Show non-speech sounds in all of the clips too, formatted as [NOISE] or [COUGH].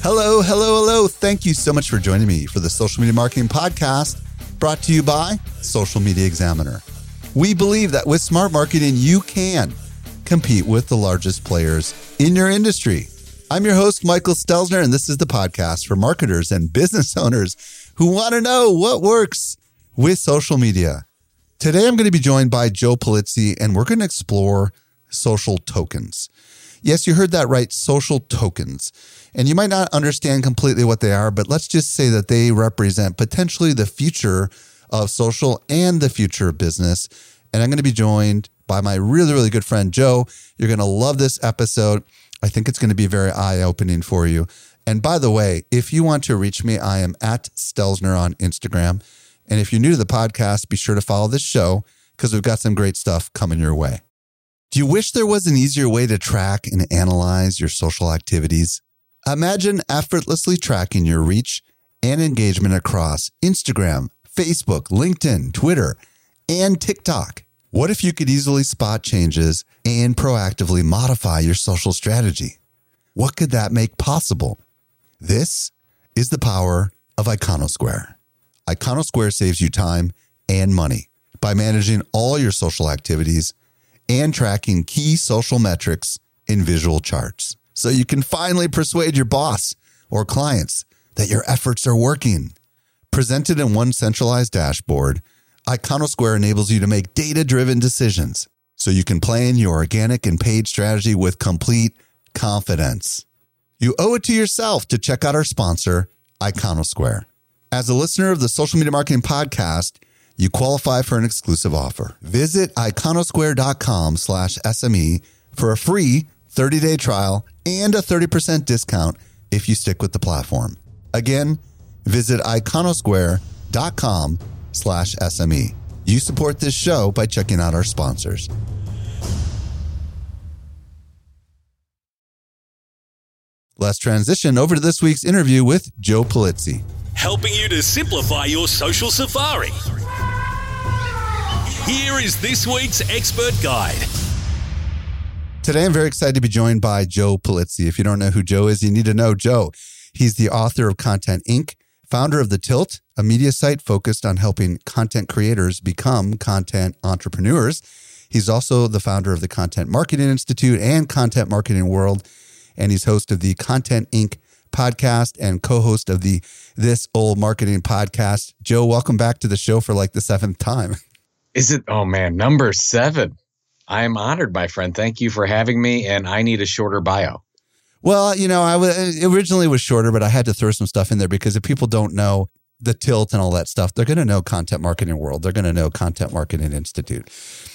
Hello, hello, hello. Thank you so much for joining me for the Social Media Marketing Podcast brought to you by Social Media Examiner. We believe that with smart marketing, you can compete with the largest players in your industry. I'm your host, Michael Stelzner, and this is the podcast for marketers and business [LAUGHS] owners who want to know what works with social media. Today, I'm going to be joined by Joe Pulizzi, and we're going to explore social tokens. Yes, you heard that right, social tokens. And you might not understand completely what they are, but let's just say that they represent potentially the future of social and the future of business. And I'm going to be joined by my really, really good friend, Joe. You're going to love this episode. I think it's going to be very eye opening for you. And by the way, if you want to reach me, I am at Stelzner on Instagram. And if you're new to the podcast, be sure to follow this show because we've got some great stuff coming your way. Do you wish there was an easier way to track and analyze your social activities? Imagine effortlessly tracking your reach and engagement across Instagram, Facebook, LinkedIn, Twitter, and TikTok. What if you could easily spot changes and proactively modify your social strategy? What could that make possible? This is the power of Iconosquare. Iconosquare saves you time and money by managing all your social activities and tracking key social metrics in visual charts so you can finally persuade your boss or clients that your efforts are working. Presented in one centralized dashboard, Iconosquare enables you to make data driven decisions so you can plan your organic and paid strategy with complete confidence. You owe it to yourself to check out our sponsor, Iconosquare. As a listener of the Social Media Marketing Podcast, you qualify for an exclusive offer. Visit iconosquare.com slash SME for a free 30-day trial and a 30% discount if you stick with the platform. Again, visit iconosquare.com slash SME. You support this show by checking out our sponsors. Let's transition over to this week's interview with Joe Pulizzi. Helping you to simplify your social safari. Here is this week's expert guide. Today, I'm very excited to be joined by Joe Pulizzi. If you don't know who Joe is, you need to know Joe. He's the author of Content Inc., founder of The Tilt, a media site focused on helping content creators become content entrepreneurs. He's also the founder of the Content Marketing Institute and Content Marketing World, and he's host of the Content Inc. podcast and co-host of the This Old Marketing podcast. Joe, welcome back to the show for like the seventh time. Is it? Oh man, number seven. I am honored, my friend. Thank you for having me. And I need a shorter bio. Well, you know, I originally was shorter, but I had to throw some stuff in there because if people don't know the tilt and all that stuff, they're going to know Content Marketing World. They're going to know Content Marketing Institute.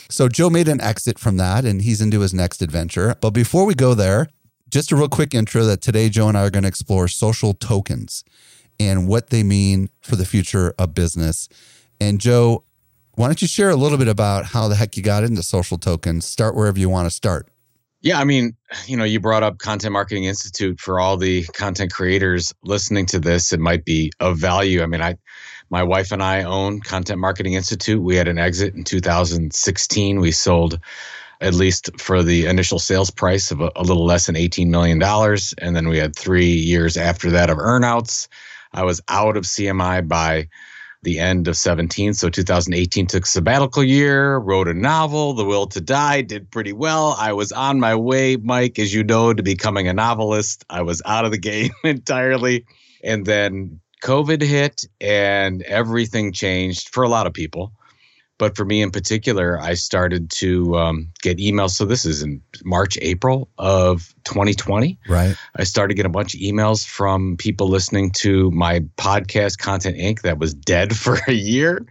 So Joe made an exit from that and he's into his next adventure. But before we go there, just a real quick intro that today Joe and I are going to explore social tokens and what they mean for the future of business. And Joe, why don't you share a little bit about how the heck you got into social tokens? Start wherever you want to start. Yeah, I mean, you know, you brought up Content Marketing Institute for all the content creators listening to this. It might be of value. I mean, I, my wife and I own Content Marketing Institute. We had an exit in 2016. We sold, at least for the initial sales price of a, a little less than 18 million dollars, and then we had three years after that of earnouts. I was out of CMI by the end of 17. So 2018 took sabbatical year, wrote a novel, The Will to Die, did pretty well. I was on my way, Mike, as you know, to becoming a novelist. I was out of the [LAUGHS] game entirely. And then COVID hit and everything changed for a lot of people. But for me in particular, I started to um, get emails. So this is in March, April of 2020. Right. I started getting a bunch of emails from people listening to my podcast, Content Inc., that was dead [LAUGHS] for a year.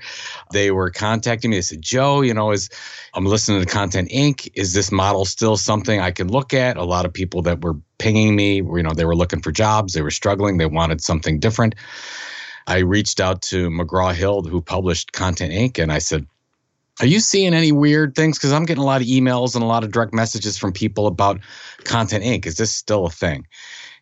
They were contacting me. They said, Joe, you know, is I'm listening to Content Inc. Is this model still something I can look at? A lot of people that were pinging me, you know, they were looking for jobs, they were struggling, they wanted something different. I reached out to McGraw Hill, who published Content Inc., and I said, are you seeing any weird things? Because I'm getting a lot of emails and a lot of direct messages from people about Content Inc. Is this still a thing?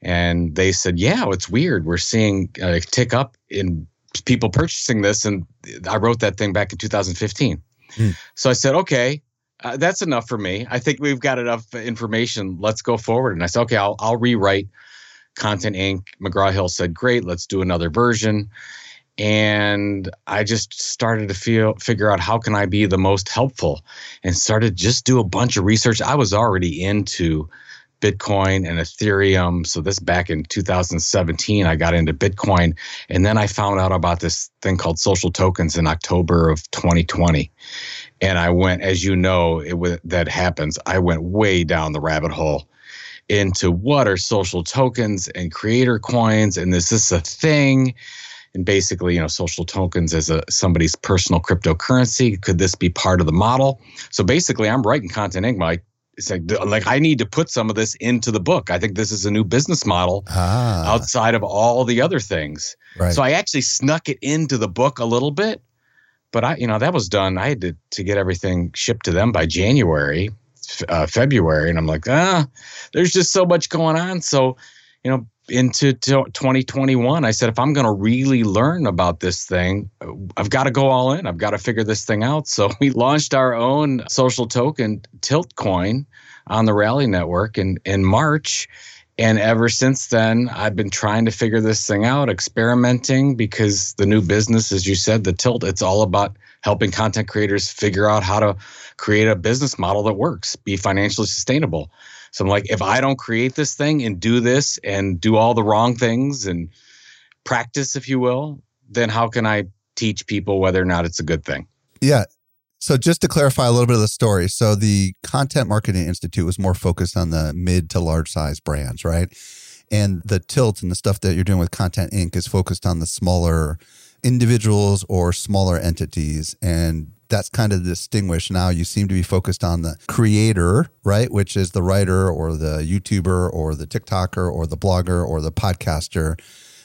And they said, yeah, it's weird. We're seeing a tick up in people purchasing this. And I wrote that thing back in 2015. Hmm. So I said, okay, uh, that's enough for me. I think we've got enough information. Let's go forward. And I said, okay, I'll, I'll rewrite Content Inc. McGraw Hill said, great, let's do another version and I just started to feel figure out how can I be the most helpful and started just do a bunch of research. I was already into Bitcoin and Ethereum. So this back in 2017, I got into Bitcoin, and then I found out about this thing called social tokens in October of 2020. And I went, as you know, it that happens. I went way down the rabbit hole into what are social tokens and creator coins, and is this a thing? And basically, you know, social tokens as a somebody's personal cryptocurrency. Could this be part of the model? So basically, I'm writing content Inc. Mike. It's like, like I need to put some of this into the book. I think this is a new business model ah. outside of all the other things. Right. So I actually snuck it into the book a little bit, but I, you know, that was done. I had to to get everything shipped to them by January, uh, February, and I'm like, ah, there's just so much going on. So, you know, into 2021 i said if i'm going to really learn about this thing i've got to go all in. I've got to figure this thing out. So [LAUGHS] we launched our own social token tilt coin on the rally network in, in march. And ever since then i've been trying to figure this thing out experimenting because the new business as you said the tilt it's all about helping content creators figure out how to create a business model that works be financially sustainable so I'm like, if I don't create this thing and do this and do all the wrong things and practice, if you will, then how can I teach people whether or not it's a good thing? Yeah. So just to clarify a little bit of the story, so the Content Marketing Institute was more focused on the mid to large size brands, right? And the tilt and the stuff that you're doing with Content Inc. is focused on the smaller individuals or smaller entities. And that's kind of distinguished. Now you seem to be focused on the creator, right? Which is the writer or the YouTuber or the TikToker or the blogger or the podcaster.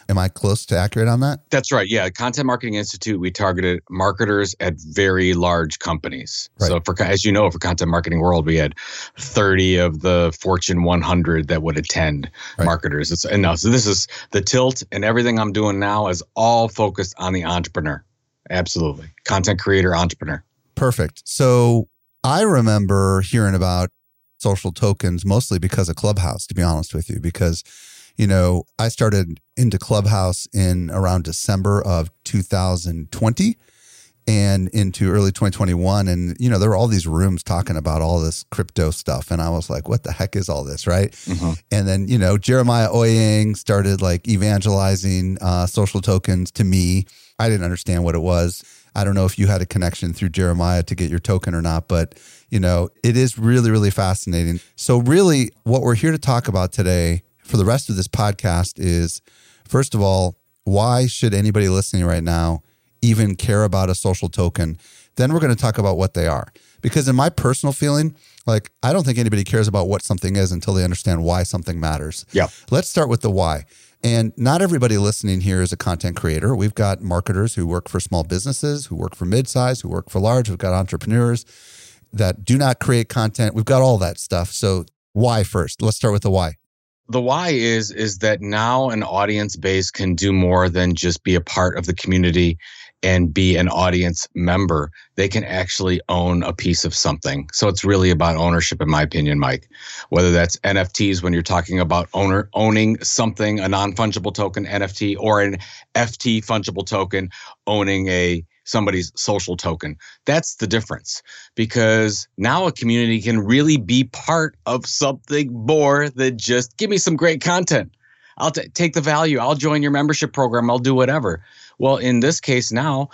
Am I close to accurate on that? That's right. Yeah. Content Marketing Institute, we targeted marketers at very large companies. Right. So, for as you know, for Content Marketing World, we had 30 of the Fortune 100 that would attend right. marketers. It's, and now, so this is the tilt, and everything I'm doing now is all focused on the entrepreneur. Absolutely. Content creator, entrepreneur. Perfect. So I remember hearing about social tokens mostly because of Clubhouse, to be honest with you, because, you know, I started into Clubhouse in around December of 2020 and into early 2021 and you know there were all these rooms talking about all this crypto stuff and i was like what the heck is all this? Right? Mm-hmm. and then you know jeremiah owyang started like evangelizing uh, social tokens to me. I didn't understand what it was. I don't know if you had a connection through jeremiah to get your token or not but you know it is really really fascinating. So really what we're here to talk about today for the rest of this podcast is first of all why should anybody listening right now even care about a social token. Then we're going to talk about what they are. Because in my personal feeling, like I don't think anybody cares about what something is until they understand why something matters. Yeah. Let's start with the why. And not everybody listening here is a content creator. We've got marketers who work for small businesses, who work for midsize, who work for large. We've got entrepreneurs that do not create content. We've got all that stuff. So why first? Let's start with the why the why is is that now an audience base can do more than just be a part of the community and be an audience member, they can actually own a piece of something. So it's really about ownership, in my opinion, Mike. Whether that's NFTs when you're talking about owner owning something, a non-fungible token NFT, or an FT fungible token owning a somebody's social token. That's the difference because now a community can really be part of something more than just give me some great content. I'll t- take the value. I'll join your membership program. I'll do whatever. Well, in this case now,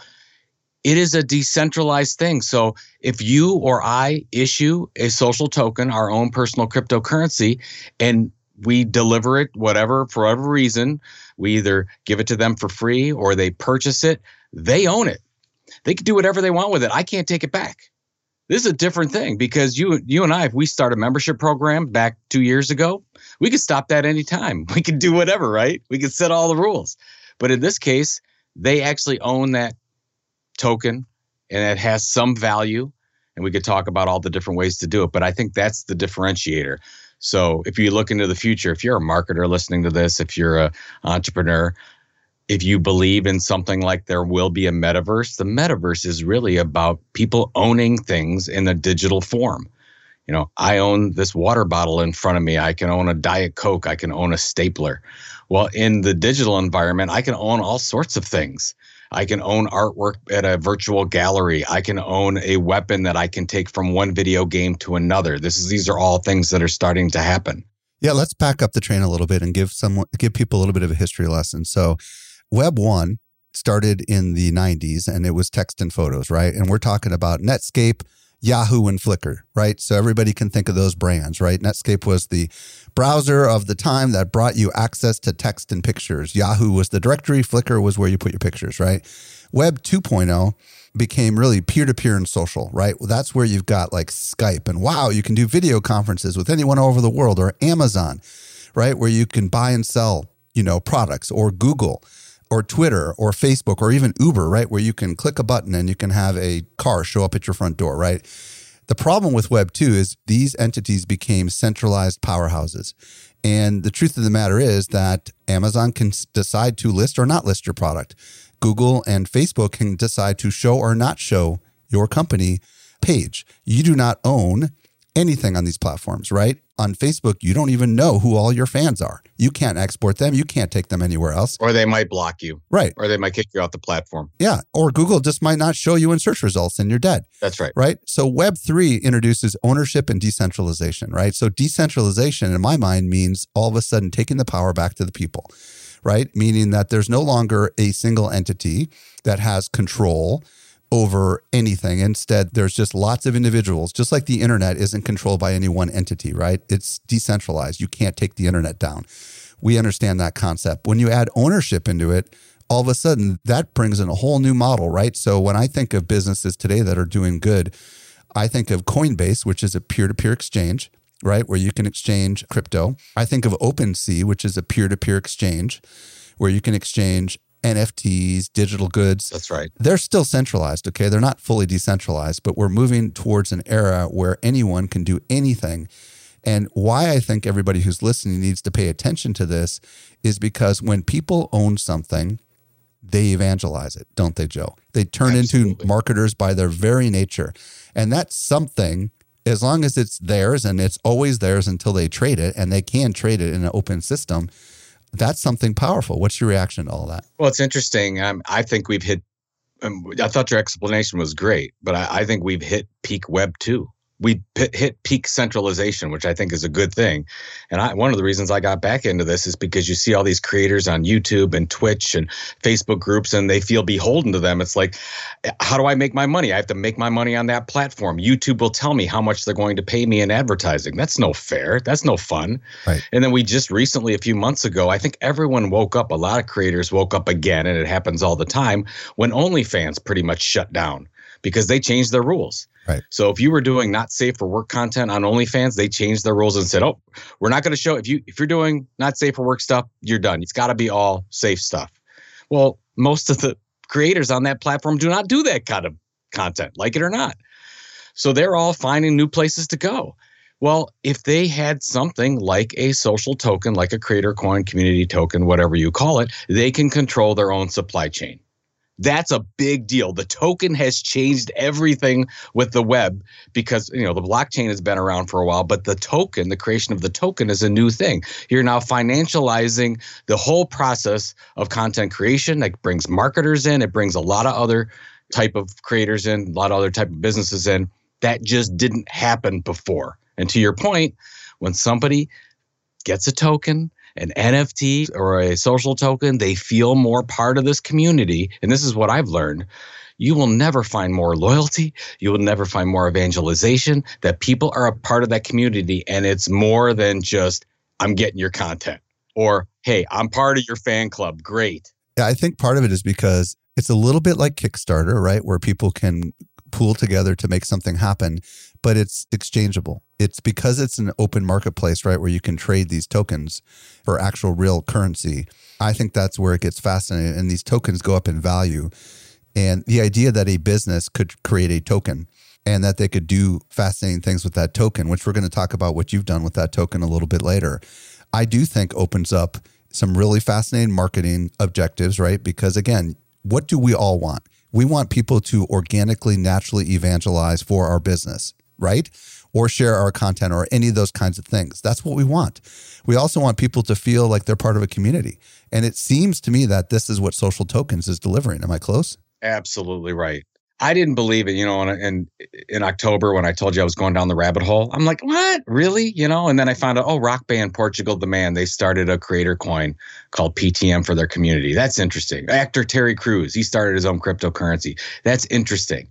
it is a decentralized thing. So if you or I issue a social token, our own personal cryptocurrency, and we deliver it, whatever, for whatever reason, we either give it to them for free or they purchase it, they own it. They can do whatever they want with it. I can't take it back. This is a different thing because you you and I, if we start a membership program back two years ago, we could stop that anytime. [LAUGHS] We could do whatever, right? We could set all the rules. But in this case, they actually own that token and it has some value. And we could talk about all the different ways to do it. But I think that's the differentiator. So if you look into the future, if you're a marketer listening to this, if you're an entrepreneur, if you believe in something like there will be a metaverse, the metaverse is really about people owning things in a digital form. You know, I own this water bottle in front of me. I can own a Diet Coke. I can own a stapler. Well, in the digital environment, I can own all sorts of things. I can own artwork at a virtual gallery. I can own a weapon that I can take from one video game to another. This is these are all things that are starting to happen. Yeah, let's back up the train a little bit and give some give people a little bit of a history lesson. So Web 1 started in the 90s and it was text and photos, right? And we're talking about Netscape, Yahoo, and Flickr, right? So everybody can think of those brands, right? Netscape was the browser of the time that brought you access to text and pictures. Yahoo was the directory, Flickr was where you put your pictures, right? Web 2.0 became really peer to peer and social, right? Well, that's where you've got like Skype and wow, you can do video conferences with anyone over the world or Amazon, right? Where you can buy and sell, you know, products or Google or Twitter or Facebook or even Uber, right? Where you can click a button and you can have a car show up at your front door, right? The problem with Web 2 is these entities became centralized powerhouses. And the truth of the matter is that Amazon can decide to list or not list your product. Google and Facebook can decide to show or not show your company page. You do not own anything on these platforms, right? On Facebook, you don't even know who all your fans are. You can't export them. You can't take them anywhere else. Or they might block you. Right. Or they might kick you off the platform. Yeah. Or Google just might not show you in search results and you're dead. That's right. Right. So Web3 introduces ownership and decentralization, right? So decentralization, in my mind, means all of a sudden taking the power back to the people, right? Meaning that there's no longer a single entity that has control over anything. Instead, there's just lots of individuals, just like the internet isn't controlled by any one entity, right? It's decentralized. You can't take the internet down. We understand that concept. When you add ownership into it, all of a sudden that brings in a whole new model, right? So when I think of businesses today that are doing good, I think of Coinbase, which is a peer to peer exchange, right? Where you can exchange crypto. I think of OpenSea, which is a peer to peer exchange where you can exchange NFTs, digital goods. That's right. They're still centralized, okay? They're not fully decentralized, but we're moving towards an era where anyone can do anything. And why I think everybody who's listening needs to pay attention to this is because when people own something, they evangelize it, don't they, Joe? They turn Absolutely. into marketers by their very nature. And that's something, as long as it's theirs and it's always theirs until they trade it, and they can trade it in an open system, that's something powerful. What's your reaction to all that? Well, it's interesting. Um, I think we've hit. Um, I thought your explanation was great, but I, I think we've hit peak Web two we hit peak centralization, which I think is a good thing. And I, one of the reasons I got back into this is because you see all these creators on YouTube and Twitch and Facebook groups, and they feel beholden to them. It's like, how do I make my money? I have to make my money on that platform. YouTube will tell me how much they're going to pay me in advertising. That's no fair. That's no fun. Right. And then we just recently, a few months ago, I think everyone woke up. A lot of creators woke up again, and it happens all the time when OnlyFans pretty much shut down because they changed their rules. Right. So if you were doing not safe for work content on OnlyFans, they changed their rules and said, "Oh, we're not going to show if you if you're doing not safe for work stuff, you're done. It's got to be all safe stuff." Well, most of the creators on that platform do not do that kind of content, like it or not. So they're all finding new places to go. Well, if they had something like a social token, like a creator coin, community token, whatever you call it, they can control their own supply chain. That's a big deal. The token has changed everything with the web because you know the blockchain has been around for a while, but the token, the creation of the token is a new thing. You're now financializing the whole process of content creation. That brings marketers in, it brings a lot of other type of creators in, a lot of other type of businesses in. That just didn't happen before. And to your point, when somebody gets a token, an NFT or a social token, they feel more part of this community. And this is what I've learned. you will never find more loyalty. You will never find more evangelization that people are a part of that community. And it's more than just, I'm getting your content or, hey, I'm part of your fan club. Great. Yeah, I think part of it is because it's a little bit like Kickstarter, right? Where people can pool together to make something happen, but it's exchangeable. It's because it's an open marketplace, right? Where you can trade these tokens for actual real currency. I think that's where it gets fascinating. And these tokens go up in value. And the idea that a business could create a token and that they could do fascinating things with that token, which we're going to talk about what you've done with that token a little bit later, I do think opens up some really fascinating marketing objectives, right? Because again, what do we all want? We want people to organically, naturally evangelize for our business, right? Or share our content or any of those kinds of things. That's what we want. We also want people to feel like they're part of a community. And it seems to me that this is what social tokens is delivering. Am I close? Absolutely right. I didn't believe it, you know, in, in October when I told you I was going down the rabbit hole, I'm like, what? Really? You know, and then I found out, oh, rock band Portugal the Man, they started a creator coin called PTM for their community. That's interesting. Actor Terry Crews, he started his own cryptocurrency. That's interesting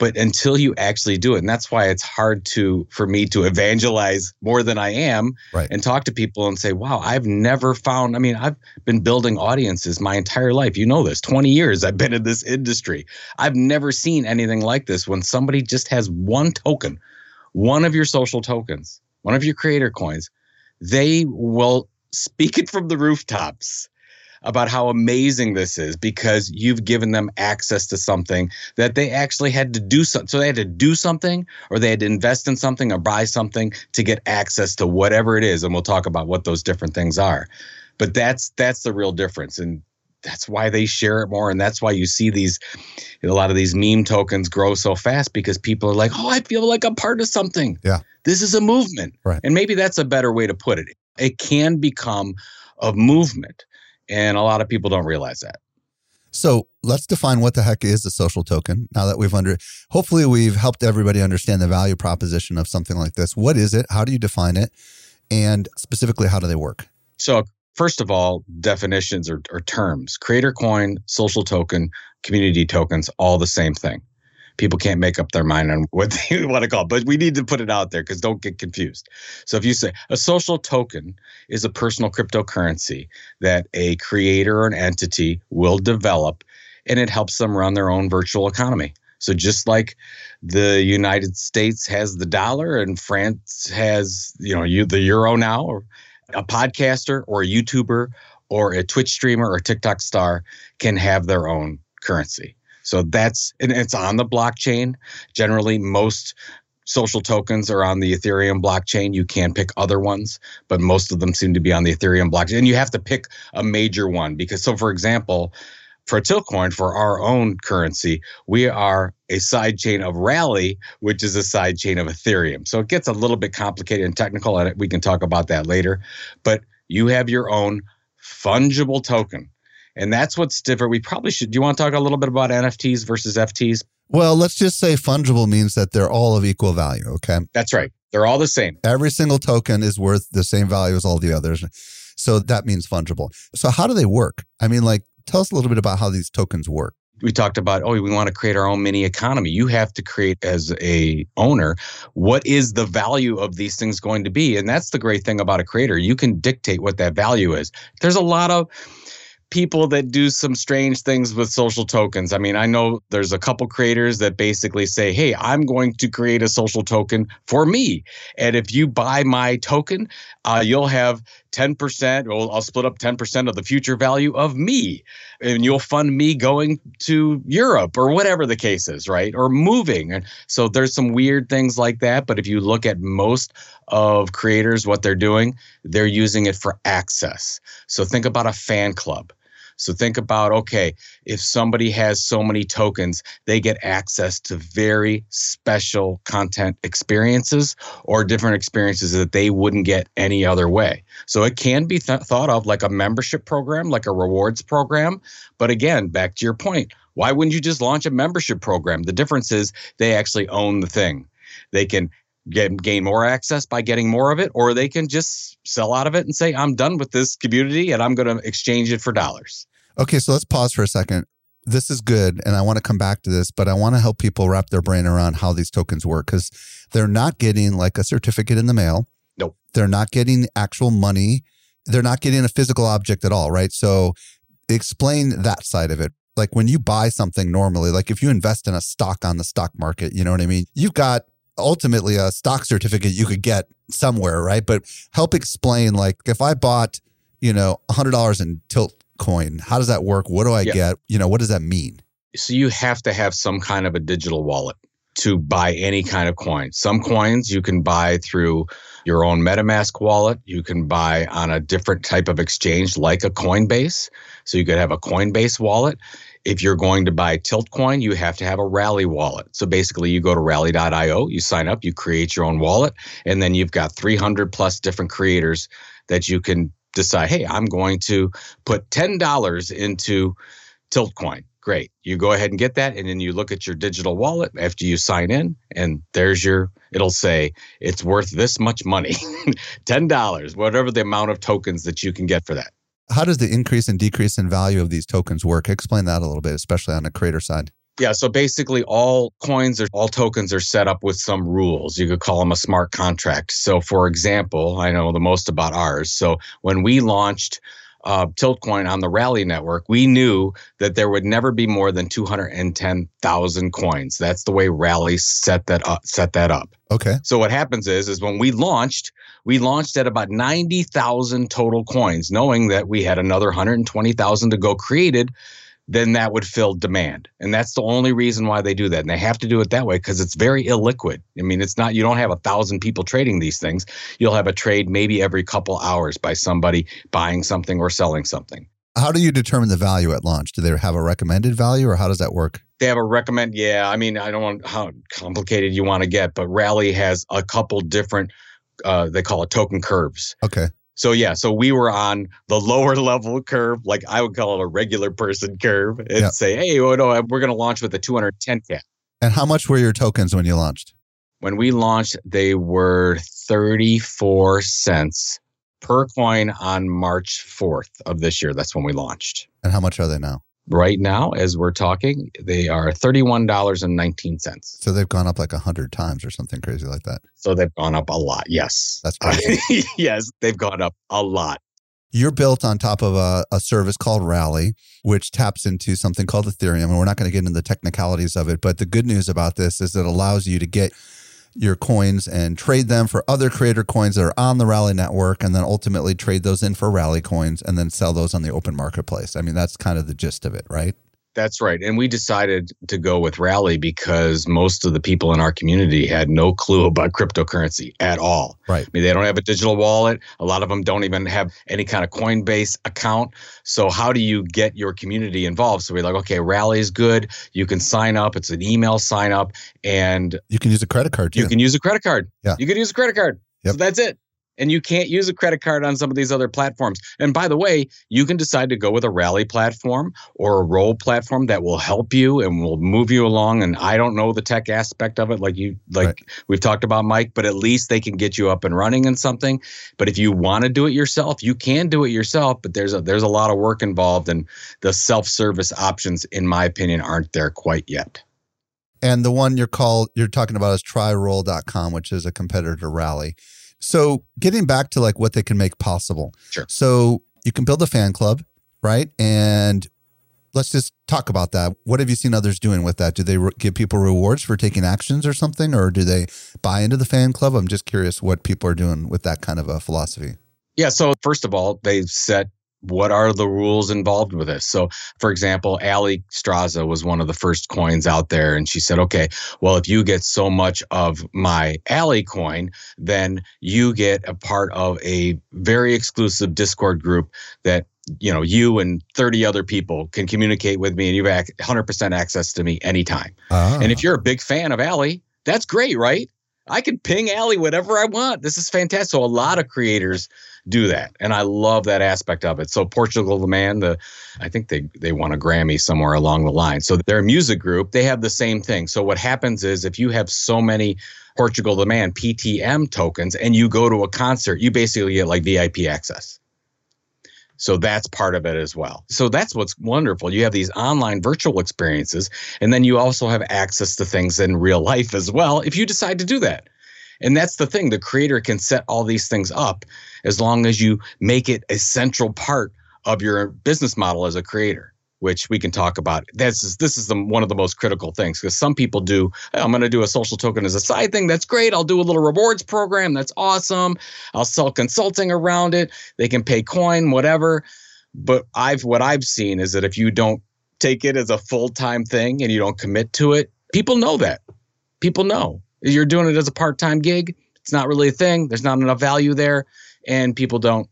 but until you actually do it and that's why it's hard to for me to evangelize more than i am right. and talk to people and say wow i've never found i mean i've been building audiences my entire life. You know this 20 years i've been in this industry. I've never seen anything like this when somebody just has one token one of your social tokens one of your creator coins they will speak it from the rooftops about how amazing this is because you've given them access to something that they actually had to do something. So they had to do something or they had to invest in something or buy something to get access to whatever it is. And we'll talk about what those different things are. But that's that's the real difference. And that's why they share it more and that's why you see these a lot of these meme tokens grow so fast because people are like oh i feel like i'm part of something yeah this is a movement right and maybe that's a better way to put it it can become a movement and a lot of people don't realize that. So let's define what the heck is a social token. Now that we've under, hopefully we've helped everybody understand the value proposition of something like this. What is it? How do you define it? And specifically, how do they work? So first of all, definitions or, or terms: creator coin, social token, community tokens, all the same thing people can't make up their mind on what [LAUGHS] they want to call it. But we need to put it out there because don't get confused. So if you say a social token is a personal cryptocurrency that a creator or an entity will develop and it helps them run their own virtual economy. So just like the United States has the dollar and France has, you know, you the euro now, or a podcaster or a YouTuber or a Twitch streamer or a TikTok star can have their own currency. So that's and it's on the blockchain. Generally, most social tokens are on the Ethereum blockchain. You can pick other ones, but most of them seem to be on the Ethereum blockchain. And you have to pick a major one because, so for example, for Tiltcoin, for our own currency, we are a side chain of Rally, which is a side chain of Ethereum. So it gets a little bit complicated and technical, and we can talk about that later. But you have your own fungible token. And that's what's different. We probably should. Do you want to talk a little bit about NFTs versus FTs? Well, let's just say fungible means that they're all of equal value. Okay. That's right. They're all the same. Every single token is worth the same value as all the others. So that means fungible. So, how do they work? I mean, like, tell us a little bit about how these tokens work we talked about oh we want to create our own mini economy you have to create as a owner what is the value of these things going to be and that's the great thing about a creator you can dictate what that value is there's a lot of people that do some strange things with social tokens. I mean, I know there's a couple creators that basically say, "Hey, I'm going to create a social token for me, and if you buy my token, uh, you'll have 10%. Well, I'll split up 10% of the future value of me, and you'll fund me going to Europe or whatever the case is, right? Or moving. And so there's some weird things like that. But if you look at most of creators, what they're doing, they're using it for access. So think about a fan club so think about okay, if somebody has so many tokens, they get access to very special content experiences or different experiences that they wouldn't get any other way. So it can be th- thought of like a membership program, like a rewards program. But again, back to your point, why wouldn't you just launch a membership program? The difference is they actually own the thing. They can get gain more access by getting more of it, or they can just sell out of it and say, I'm done with this community and I'm going to exchange it for dollars. Okay, so let's pause for a second. this is good and I want to come back to this, but I want to help people wrap their brain around how these tokens work because they're not getting like a certificate in the mail. Nope. They're not getting actual money. They're not getting a physical object at all, right? So explain that side of it. Like when you buy something normally, like if you invest in a stock on the stock market, you know what I mean? You've got ultimately a stock certificate you could get somewhere, right? But help explain like if I bought, you know, $100 in tilt coin, how does that work? What do I Yeah. get? You know, what does that mean? So you have to have some kind of a digital wallet to buy any kind of coin. Some coins you can buy through your own MetaMask wallet. You can buy on a different type of exchange like a Coinbase. So you could have a Coinbase wallet. If you're going to buy Tiltcoin, you have to have a Rally wallet. So basically, you go to rally.io, you sign up, you create your own wallet, and then you've got 300 plus different creators that you can decide, hey, I'm going to put $10 into Tiltcoin. Great. You go ahead and get that. And then you look at your digital wallet after you sign in, and there's your, it'll say it's worth this much money [LAUGHS] $10, whatever the amount of tokens that you can get for that. How does the increase and decrease in value of these tokens work? Explain that a little bit, especially on the creator side. Yeah, so basically, all coins or all tokens are set up with some rules. You could call them a smart contract. So, for example, I know the most about ours. So, when we launched uh, Tiltcoin on the Rally Network, we knew that there would never be more than 210,000 coins. That's the way Rally set that up. Set that up. Okay. So what happens is, is when we launched, we launched at about 90,000 total coins, knowing that we had another 120,000 to go created. Then that would fill demand, and that's the only reason why they do that. And they have to do it that way because it's very illiquid. I mean, it's not you don't have a thousand people trading these things. You'll have a trade maybe every couple hours by somebody buying something or selling something. How do you determine the value at launch? Do they have a recommended value or how does that work? They have a recommend. Yeah, I mean, I don't want how complicated you want to get, but Rally has a couple different. Uh, they call it token curves. Okay. So yeah, so we were on the lower level curve, like I would call it a regular person curve, and Yeah. say, hey, oh, no, uh, we're going to launch with a 210 cap. And how much were your tokens when you launched? When we launched, they were 34 cents per coin on March 4th of this year. That's when we launched. And how much are they now? Right now, as we're talking, they are $31.19. So they've gone up like a hundred times or something crazy like that. So they've gone up a lot. Yes. That's crazy. [LAUGHS] yes, they've gone up a lot. You're built on top of a, a service called Rally, which taps into something called Ethereum. And we're not going to get into the technicalities of it. But the good news about this is it allows you to get your coins and trade them for other creator coins that are on the Rally network and then ultimately trade those in for Rally coins and then sell those on the open marketplace. I mean, that's kind of the gist of it, right? That's right. And we decided to go with Rally because most of the people in our community had no clue about cryptocurrency at all. Right. I mean, they don't have a digital wallet. A lot of them don't even have any kind of Coinbase account. So, how do you get your community involved? So, we're like, okay, Rally is good. You can sign up, it's an email sign up, and You can use a credit card too. you can use a credit card. Yeah. You can use a credit card. Yep. So, that's it. And you can't use a credit card on some of these other platforms. And by the way, you can decide to go with a Rally platform or a Roll platform that will help you and will move you along. And I don't know the tech aspect of it, like you, like Right. we've talked about, Mike. But at least they can get you up and running in something. But if you want to do it yourself, you can do it yourself. But there's a there's a lot of work involved, and the self service options, in my opinion, aren't there quite yet. And the one you're called you're talking about is tryroll.com, which is a competitor to Rally. So getting back to like what they can make possible. Sure. So you can build a fan club, right? And let's just talk about that. What have you seen others doing with that? Do they re- give people rewards for taking actions or something, or do they buy into the fan club? I'm just curious what people are doing with that kind of a philosophy. Yeah. So first of all, they've set what are the rules involved with this. So, for example, Ali Straza was one of the first coins out there, and she said, "Okay, well, if you get so much of my Ali coin, then you get a part of a very exclusive Discord group that." You know, you and 30 other people can communicate with me, and you have 100% access to me anytime. Ah, And if you're a big fan of ali that's great, right? I can ping Allie whatever I want. This is fantastic. So a lot of creators do that, and I love that aspect of it. So Portugal the Man, the I think they they won a Grammy somewhere along the line. So their music group, they have the same thing. So what happens is if you have so many Portugal the Man PTM tokens and you go to a concert, you basically get like VIP access. So that's part of it as well. So that's what's wonderful. You have these online virtual experiences, and then you also have access to things in real life as well if you decide to do that. And that's the thing the creator can set all these things up as long as you make it a central part of your business model as a creator which we can talk about. This is this is the one of the most critical things because some people do. Hey, I'm going to do a social token as a side thing. That's great. I'll do a little rewards program. That's awesome. I'll sell consulting around it. They can pay coin, whatever. But I've what I've seen is that if you don't take it as a full time thing and you don't commit to it, people know that. People know you're doing it as a part time gig. It's not really a thing. There's not enough value there, and people don't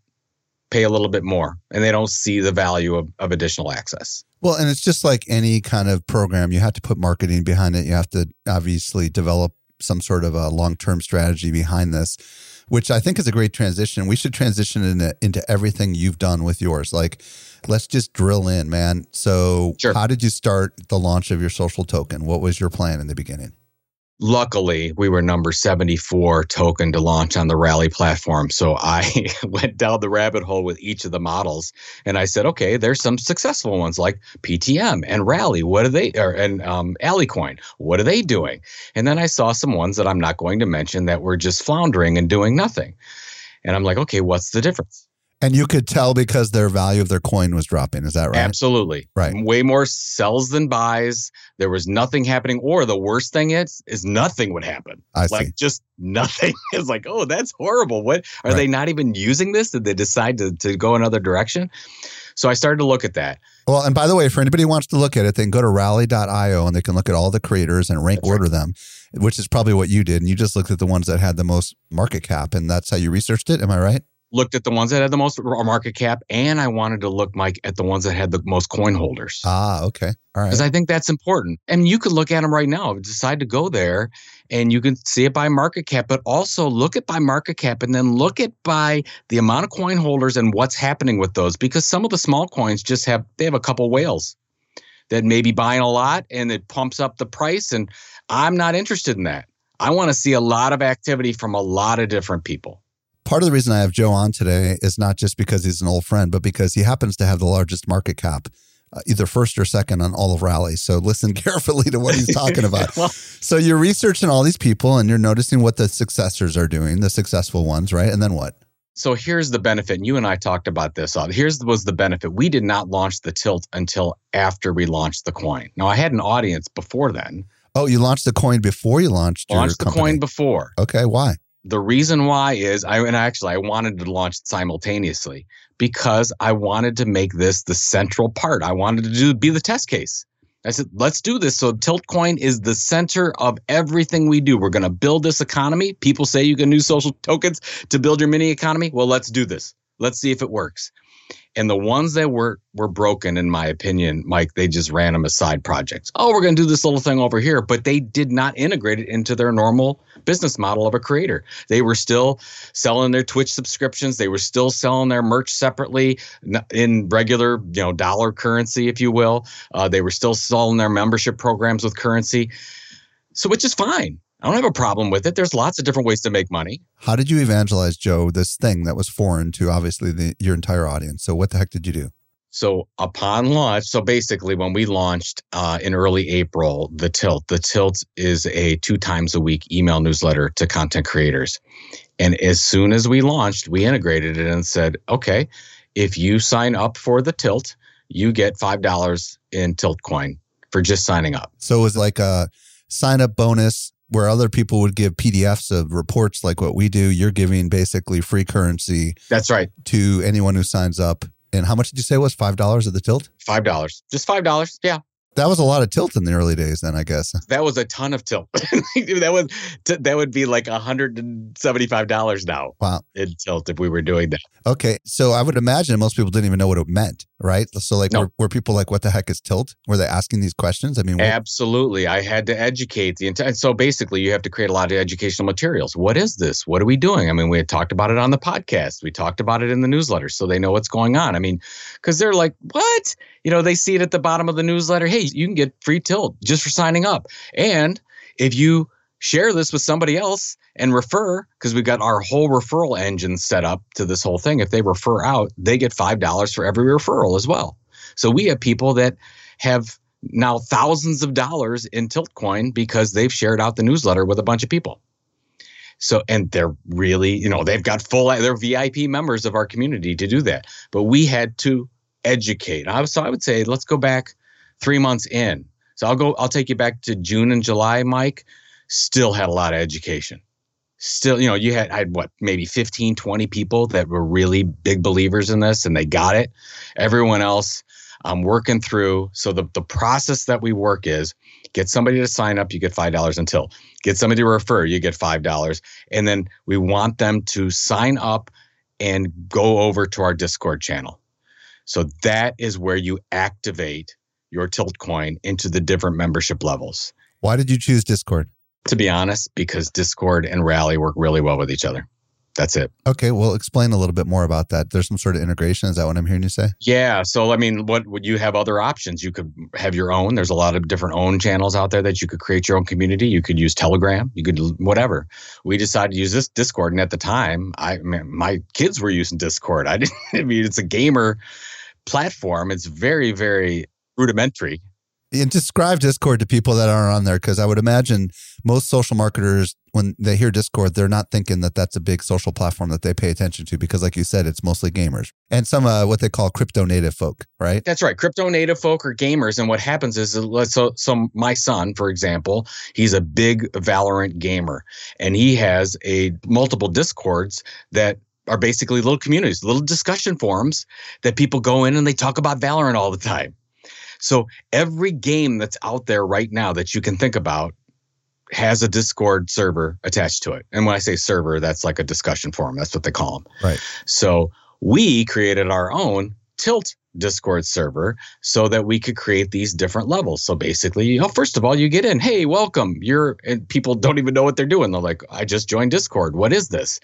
pay a little bit more and they don't see the value of, of additional access. Well, and it's just like any kind of program, you have to put marketing behind it. You have to obviously develop some sort of a long term strategy behind this, which I think is a great transition. We should transition into, into everything you've done with yours. Like, let's just drill in, man. So, sure. how did you start the launch of your social token? What was your plan in the beginning? Luckily we were number 74 token to launch on the rally platform. So i [LAUGHS] went down the rabbit hole with each of the models and i said okay there's some successful ones like ptm and rally. What are they or and um, alicoin what are they doing? And then i saw some ones that i'm not going to mention that were just floundering and doing nothing. And i'm like okay what's the difference and you could tell because their value of their coin was dropping. Is that right? Absolutely. Right. Way more sells than buys. There was nothing happening. Or the worst thing is, is nothing would happen. I like see. just nothing. [LAUGHS] It's like, oh, that's horrible. What are right. they not even using this? Did they decide to, to go another direction? So I started to look at that. Well, and by the way, for anybody who wants to look at it, they can go to rally.io and they can look at all the creators and rank that's order right. them, which is probably what you did. And you just looked at the ones that had the most market cap, and that's how you researched it. Am I right? Looked at the ones that had the most market cap, and I wanted to look, Mike, at the ones that had the most coin holders. Ah, okay. All right. Because I think that's important. And you could look at them right now, decide to go there, and you can see it by market cap, but also look at by market cap and then look at by the amount of coin holders and what's happening with those. Because some of the small coins just have, they have a couple whales that may be buying a lot and it pumps up the price. And I'm not interested in that. I want to see a lot of activity from a lot of different people part of the reason I have Joe on today is not just because he's an old friend, but because he happens to have the largest market cap, uh, either first or second on all of Rally. So listen [LAUGHS] carefully to what he's talking [LAUGHS] about. well, so you're researching all these people and you're noticing what the successors are doing, the successful ones, right? And then what? So here's the benefit. And you and I talked about this. Uh, here's was the benefit. We did not launch the tilt until after we launched the coin. Now I had an audience before then. Oh, you launched the coin before you launched. Launched the company. coin before. Okay, why? The reason why is I and actually I wanted to launch it simultaneously because I wanted to make this the central part. I wanted to do be the test case. I said, let's do this. So Tiltcoin is the center of everything we do. We're going to build this economy. People say you can use social tokens to build your mini economy. Well, let's do this. Let's see if it works. And the ones that were were broken, in my opinion, Mike, they just ran them as side projects. Oh, we're going to do this little thing over here, but they did not integrate it into their normal business model of a creator. They were still selling their Twitch subscriptions. They were still selling their merch separately in regular, you know, dollar currency, if you will. Uh, they were still selling their membership programs with currency. So, which is fine. I don't have a problem with it. There's lots of different ways to make money. How did you evangelize, Joe, this thing that was foreign to obviously the, your entire audience? So, what the heck did you do? So, upon launch, so basically, when we launched uh, in early April, the Tilt, the Tilt is a two times a week email newsletter to content creators. And as soon as we launched, we integrated it and said, okay, if you sign up for the Tilt, you get $5 in Tilt coin for just signing up. So, it was like a sign up bonus where other people would give PDFs of reports like what we do, you're giving basically free currency. That's right. To anyone who signs up. And how much did you say was five dollars at the tilt? Five dollars, just five dollars. Yeah, that was a lot of tilt in the early days then i guess [LAUGHS] that was a ton of tilt [LAUGHS] that was that would be like $175 now wow in tilt if we were doing that okay so i would imagine most people didn't even know what it meant right? So like no. were, were people like what the heck is tilt? Were they asking these questions? I mean what? absolutely. I had to educate the entire so basically you have to create a lot of educational materials. What is this? What are we doing? I mean we had talked about it on the podcast. We talked about it in the newsletter so they know what's going on. I mean because they're like what? You know, they see it at the bottom of the newsletter. Hey, you can get free tilt just for signing up. And if you share this with somebody else and refer because we've got our whole referral engine set up to this whole thing. If they refer out, they get $5 for every referral as well. So we have people that have now thousands of dollars in Tiltcoin because they've shared out the newsletter with a bunch of people. So, and they're really, you know, they've got full, they're VIP members of our community to do that. But we had to educate. So I would say, let's go back three months in. So I'll go, I'll take you back to June and July, Mike. Still had a lot of education. Still, you know, you had, I had what, maybe 15, 20 people that were really big believers in this and they got it. Everyone else, I'm working through. So the, the process that we work is get somebody to sign up, you get $5 until get somebody to refer, you get $5. And then we want them to sign up and go over to our Discord channel. So that is where you activate your tilt coin into the different membership levels. Why did you choose Discord? To be honest, because Discord and Rally work really well with each other. That's it. Okay, well, explain a little bit more about that. There's some sort of integration. Is that what I'm hearing you say? Yeah. So, I mean, what would you have other options? You could have your own. There's a lot of different own channels out there that you could create your own community. You could use Telegram. You could whatever. We decided to use this Discord, and at the time, I man, my kids were using Discord. I [LAUGHS] didn't. I mean, it's a gamer platform. It's very, very rudimentary describe Discord to people that aren't on there because I would imagine most social marketers, when they hear Discord, they're not thinking that that's a big social platform that they pay attention to because, like you said, it's mostly gamers and some uh, what they call crypto native folk, right? That's right, crypto native folk or gamers. And what happens is, uh, so, so my son, for example, he's a big Valorant gamer, and he has a multiple Discords that are basically little communities, little discussion forums that people go in and they talk about Valorant all the time. So every game that's out there right now that you can think about has a Discord server attached to it. And when I say server, that's like a discussion forum. That's what they call them. Right. So we created our own Tilt Discord server so that we could create these different levels. So basically, you know, first of all, you get in, hey, welcome. You're and people don't even know what they're doing. They're like, I just joined Discord. What is this?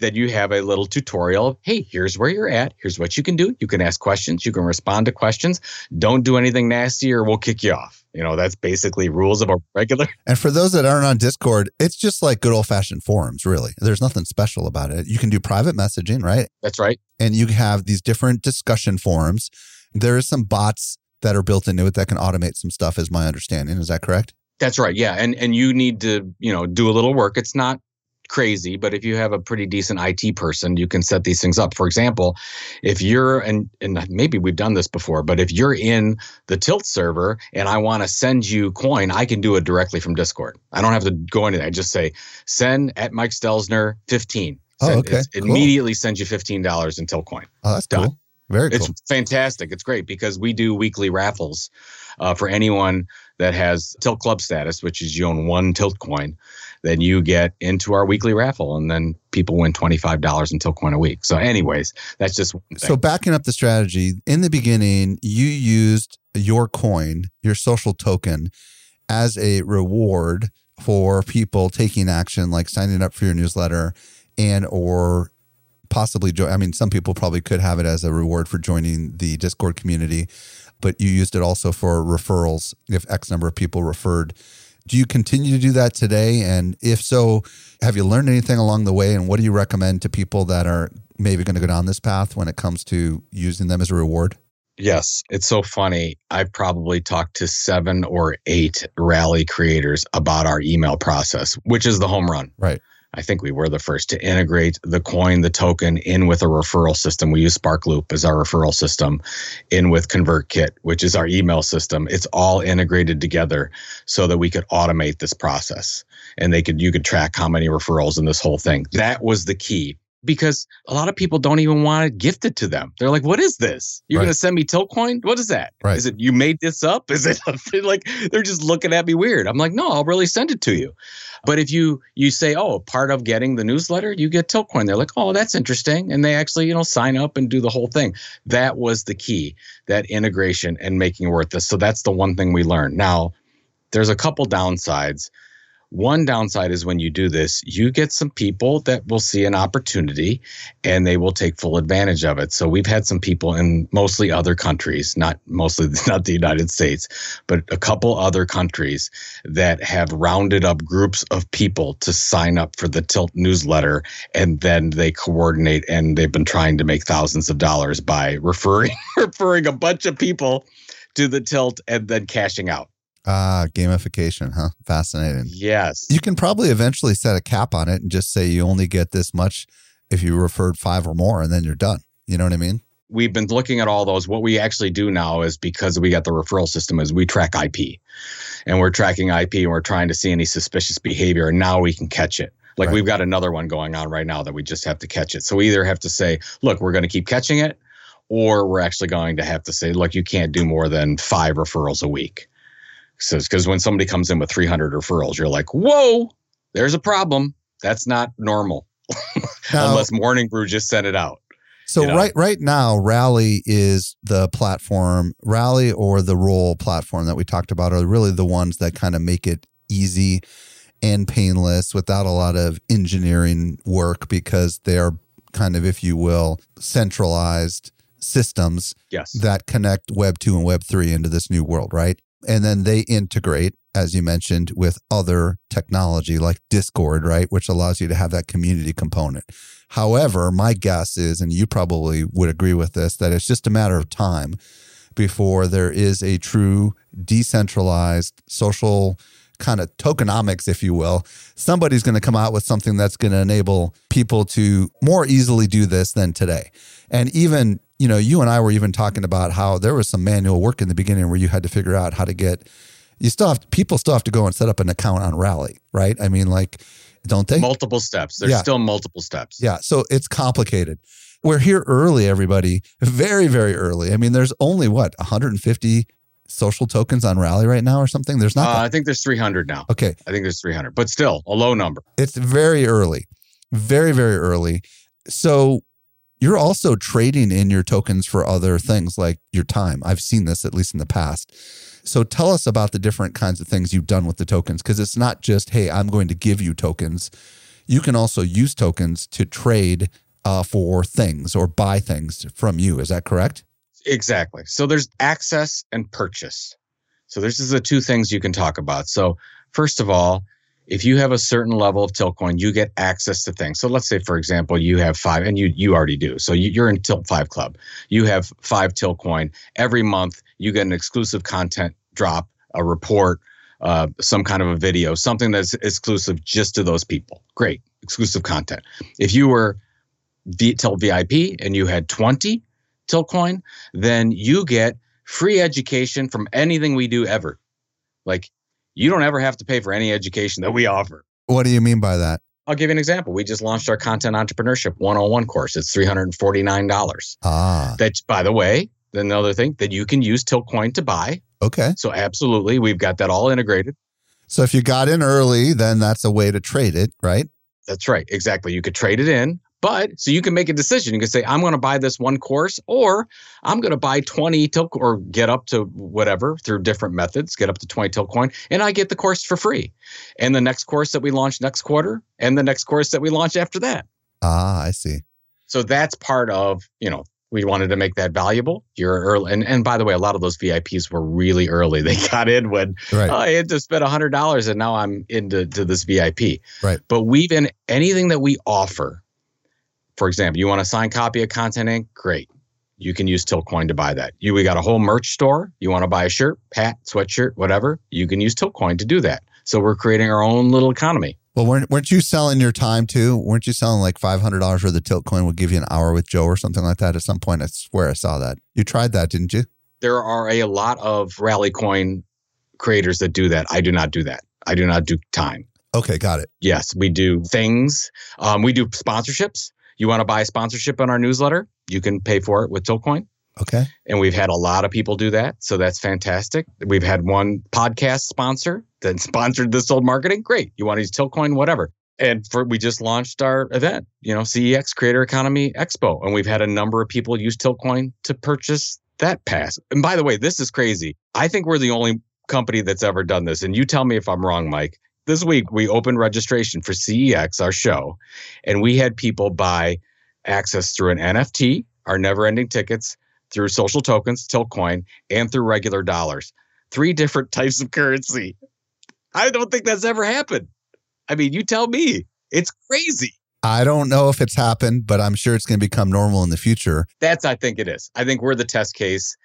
Then you have a little tutorial. Hey, here's where you're at. Here's what you can do. You can ask questions. You can respond to questions. Don't do anything nasty or we'll kick you off. You know, that's basically rules of a [LAUGHS] regular. And for those that aren't on Discord, it's just like good old fashioned forums, really. There's nothing special about it. You can do private messaging, right? That's right. And you have these different discussion forums. There is some bots that are built into it that can automate some stuff, is my understanding. Is that correct? That's right. Yeah. And and you need to, you know, do a little work. It's not crazy, but if you have a pretty decent IT person, you can set these things up. For example, if you're and and maybe we've done this before, but if you're in the Tilt server and I want to send you coin, I can do it directly from Discord. I don't have to go into that. I just say send at Mike Stelzner 15. Oh, okay. Cool. immediately sends you $15 in Tilt coin. Oh, that's Done. cool. Very cool. It's fantastic. It's great because we do weekly raffles uh, for anyone that has Tilt Club status, which is you own one Tilt coin then you get into our weekly raffle and then people win $25 until coin a week. So anyways, that's just So backing up the strategy, in the beginning, you used your coin, your social token as a reward for people taking action like signing up for your newsletter and or possibly join I mean some people probably could have it as a reward for joining the Discord community, but you used it also for referrals if X number of people referred do you continue to do that today? And if so, have you learned anything along the way? And what do you recommend to people that are maybe going to go down this path when it comes to using them as a reward? Yes, it's so funny. I've probably talked to seven or eight rally creators about our email process, which is the home run. Right. I think we were the first to integrate the coin, the token in with a referral system. We use SparkLoop as our referral system, in with ConvertKit, which is our email system. It's all integrated together so that we could automate this process and they could you could track how many referrals in this whole thing. That was the key because a lot of people don't even want it gifted to them. They're like, "What is this? You're right. going to send me Tiltcoin? What is that? Right. Is it you made this up? [LAUGHS] Is it like they're just looking at me weird?" I'm like, "No, I'll really send it to you." But if you you say, "Oh, part of getting the newsletter, you get Tiltcoin," they're like, "Oh, that's interesting," and they actually you know sign up and do the whole thing. That was the key, that integration and making it worth this. So that's the one thing we learned. Now, there's a couple downsides One downside is when you do this, you get some people that will see an opportunity and they will take full advantage of it. So we've had some people in mostly other countries, not mostly [LAUGHS] not the United States, but a couple other countries that have rounded up groups of people to sign up for the Tilt newsletter and then they coordinate and they've been trying to make thousands of dollars by referring [LAUGHS] referring a bunch of people to the Tilt and then cashing out. Ah, gamification, huh? Fascinating. Yes. You can probably eventually set a cap on it and just say you only get this much if you referred five or more, and then you're done. You know what I mean? We've been looking at all those. What we actually do now is because we got the referral system is we track IP, and we're tracking IP and we're trying to see any suspicious behavior, and now we can catch it. Like Right. we've got another one going on right now that we just have to catch it. So we either have to say, look, we're going to keep catching it, or we're actually going to have to say, look, you can't do more than five referrals a week. So because when somebody comes in with 300 referrals, you're like, whoa, there's a problem. That's not normal [LAUGHS] Now- unless Morning Brew just sent it out. So you know? right right now, Rally is the platform. Rally or the Roll platform that we talked about are really the ones that kind of make it easy and painless without a lot of engineering work because they're kind of, if you will, centralized systems Yes. that connect Web 2 and Web 3 into this new world, right? And then they integrate, as you mentioned, with other technology like Discord, right? Which allows you to have that community component. However, my guess is, and you probably would agree with this, that it's just a matter of time before there is a true decentralized social kind of tokenomics, if you will. Somebody's going to come out with something that's going to enable people to more easily do this than today. And even, you know, you and I were even talking about how there was some manual work in the beginning where you had to figure out how to get, you still have, people still have to go and set up an account on Rally, right? I mean, like, don't they? multiple steps. There's Yeah. still multiple steps. Yeah. So it's complicated. We're here early, everybody. Very, very early. I mean, there's only what, 150 social tokens on Rally right now or something? There's Uh, not. I think there's 300 now. Okay. I think there's 300, but still a low number. It's very early. Very, very early. So you're also trading in your tokens for other things like your time. I've seen this at least in the past. So tell us about the different kinds of things you've done with the tokens because it's not just, hey, I'm going to give you tokens. You can also use tokens to trade uh, for things or buy things from you. Is that correct? Exactly. So there's access and purchase. So this is the two things you can talk about. So first of all, if you have a certain level of Tiltcoin, you get access to things. So let's say, for example, you have five, and you you already do. So you, you're in Tilt Five Club. You have five Tiltcoin every month. You get an exclusive content drop, a report, uh, some kind of a video, something that's exclusive just to those people. Great, exclusive content. If you were v- Tilt VIP and you had 20 Tiltcoin, then you get free education from anything we do ever. Like you don't ever have to pay for any education that we offer. What do you mean by that? I'll give you an example. We just launched our content entrepreneurship 101 course. It's $349. Ah, That, by the way, another thing that you can use Tiltcoin to buy. okay. So absolutely, we've got that all integrated. So if you got in early, then that's a way to trade it, right? That's right. Exactly. You could trade it in, but so you can make a decision. You can say, I'm going to buy this one course, or I'm going to buy 20 til or get up to whatever through different methods, get up to 20 Tilt coin, and I get the course for free. And the next course that we launch next quarter, and the next course that we launch after that. Ah, I see. So that's part of, you know, we wanted to make that valuable. You're early. And, and by the way, a lot of those VIPs were really early. [LAUGHS] They got in when Right. oh, I had to spend hundred dollars and now I'm into to this VIP. Right. But we've in anything that we offer. For example, you want a signed copy of Content Inc. Great. You can use Tiltcoin to buy that. You we got a whole merch store. You want to buy a shirt, hat, sweatshirt, whatever. You can use Tiltcoin to do that. So we're creating our own little economy. Well, weren't, weren't you selling your time too? Weren't you selling like five hundred dollars worth of tilt coin will give you an hour with Joe or something like that? At some point, I swear I saw that. You tried that, didn't you? There are a lot of rally coin creators that do that. I do not do that. I do not do time. Okay, got it. Yes, we do things. Um, we do sponsorships. You want to buy a sponsorship on our newsletter? You can pay for it with Tiltcoin. Okay, And we've had a lot of people do that. So that's fantastic. We've had one podcast sponsor that sponsored this old marketing. Great. You want to use Tiltcoin, whatever. And for we just launched our event, you know, CEX Creator Economy Expo. And we've had a number of people use Tiltcoin to purchase that pass. And by the way, this is crazy. I think we're the only company that's ever done this. And you tell me if I'm wrong, Mike. This week we opened registration for CEX, our show, and we had people buy access through an NFT, our never ending tickets, through social tokens, Tiltcoin, and through regular dollars. Three different [LAUGHS] types of currency. I don't think that's ever happened. I mean, you tell me. It's crazy. I don't know if it's happened, but I'm sure it's going to become normal in the future. That's, I think it is. I think we're the test case.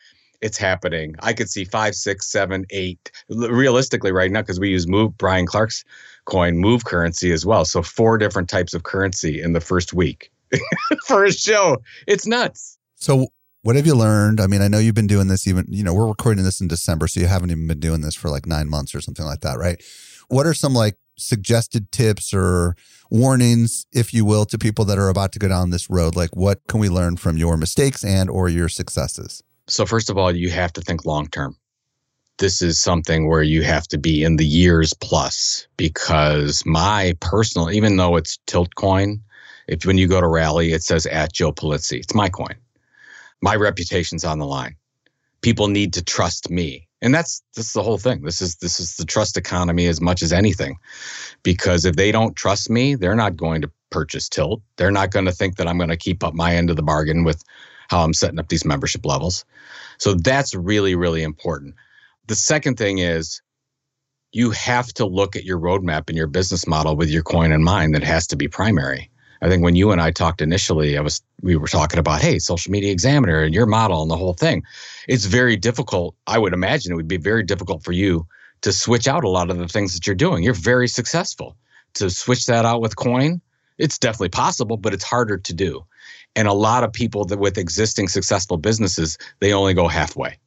It's happening. I could see five, six, seven, eight. Realistically, right now, because we use Move Brian Clark's coin, Move currency as well. So four different types of currency in the first week [LAUGHS] for a show. It's nuts. So what have you learned? I mean, I know you've been doing this even, you know, we're recording this in December, so you haven't even been doing this for like nine months or something like that, right? What are some like suggested tips or warnings, if you will, to people that are about to go down this road? Like what can we learn from your mistakes and or your successes? So first of all, you have to think long term. This is something where you have to be in the years plus because my personal, even though it's tilt coin, if when you go to rally, it says at Joe Pulizzi, it's my coin my reputation's on the line. People need to trust me. And that's this is the whole thing. This is this is the trust economy as much as anything. Because if they don't trust me, they're not going to purchase Tilt. They're not going to think that I'm going to keep up my end of the bargain with how I'm setting up these membership levels. So that's really, really important. The second thing is you have to look at your roadmap and your business model with your coin in mind that has to be primary. I think when you and I talked initially, I was we were talking about, hey, social media examiner and your model and the whole thing. It's very difficult. I would imagine it would be very difficult for you to switch out a lot of the things that you're doing. You're very successful. To switch that out with coin, it's definitely possible, but it's harder to do. And a lot of people that with existing successful businesses, they only go halfway.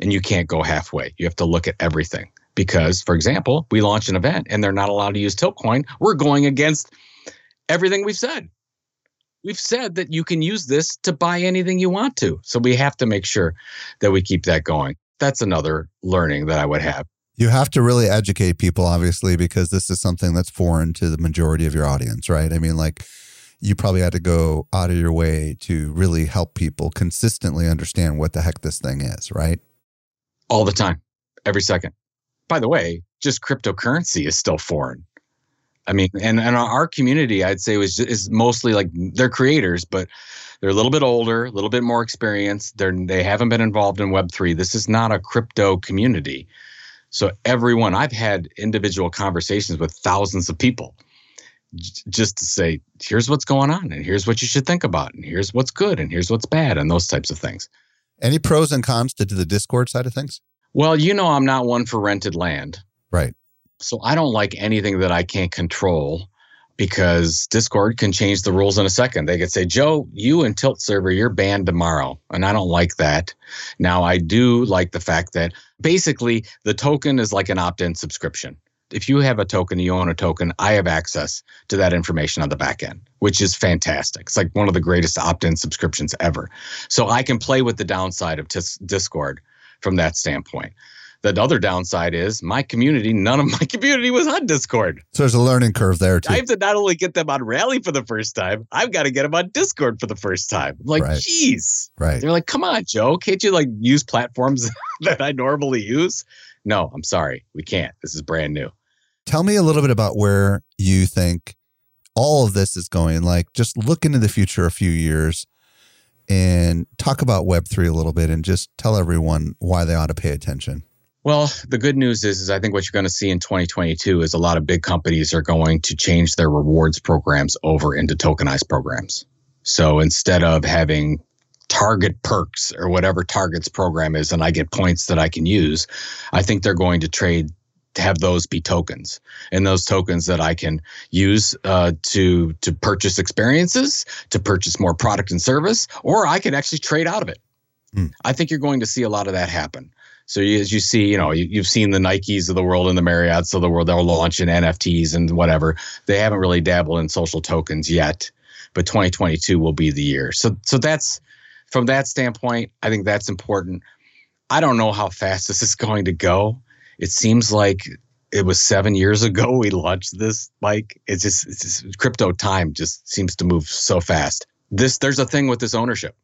And you can't go halfway. You have to look at everything. Because, for example, we launch an event and they're not allowed to use Tiltcoin. We're going against everything we've said. We've said that you can use this to buy anything you want to. So we have to make sure that we keep that going. That's another learning that I would have. You have to really educate people, obviously, because this is something that's foreign to the majority of your audience, right? I mean, like, you probably had to go out of your way to really help people consistently understand what the heck this thing is, right? All the time, every second. By the way, just cryptocurrency is still foreign. I mean, and and our community, I'd say, was is mostly like they're creators, but they're a little bit older, a little bit more experienced. They're they haven't been involved in Web three. This is not a crypto community. So everyone, I've had individual conversations with thousands of people, j- just to say, here's what's going on, and here's what you should think about, and here's what's good, and here's what's bad, and those types of things. Any pros and cons to the Discord side of things? Well, you know, I'm not one for rented land. Right. So I don't like anything that I can't control because Discord can change the rules in a second. They could say, Joe, you and Tilt server, you're banned tomorrow. And I don't like that. Now, I do like the fact that basically the token is like an opt in subscription. If you have a token, you own a token, I have access to that information on the back end, which is fantastic. It's like one of the greatest opt in subscriptions ever. So I can play with the downside of Discord from that standpoint. The other downside is my community, none of my [LAUGHS] community was on Discord. So there's a learning curve there too. I have to not only get them on Rally for the first time, I've got to get them on Discord for the first time. I'm like, right. geez. Right. They're like, come on, Joe. Can't you like use platforms [LAUGHS] that I normally use? No, I'm sorry. We can't. This is brand new. Tell me a little bit about where you think all of this is going. Like, just look into the future a few years and talk about Web3 a little bit and just tell everyone why they ought to pay attention. Well, the good news is, is I think what you're going to see in 2022 is a lot of big companies are going to change their rewards programs over into tokenized programs. So instead of having target perks or whatever targets program is, and I get points that I can use, I think they're going to trade have those be tokens and those tokens that I can use uh, to to purchase experiences, to purchase more product and service, or I can actually trade out of it. Mm. I think you're going to see a lot of that happen. So as you see, you know, you, have seen the Nikes of the world and the Marriotts of the world. They'll launch in NFTs and whatever. They haven't really dabbled in social tokens yet, but 2022 will be the year. So so that's from that standpoint. I think that's important. I don't know how fast [LAUGHS] this is going to go. It seems like it was seven years ago [LAUGHS] we launched this. Mike, it's just, it's just crypto time just seems to move so fast. This there's a thing with this ownership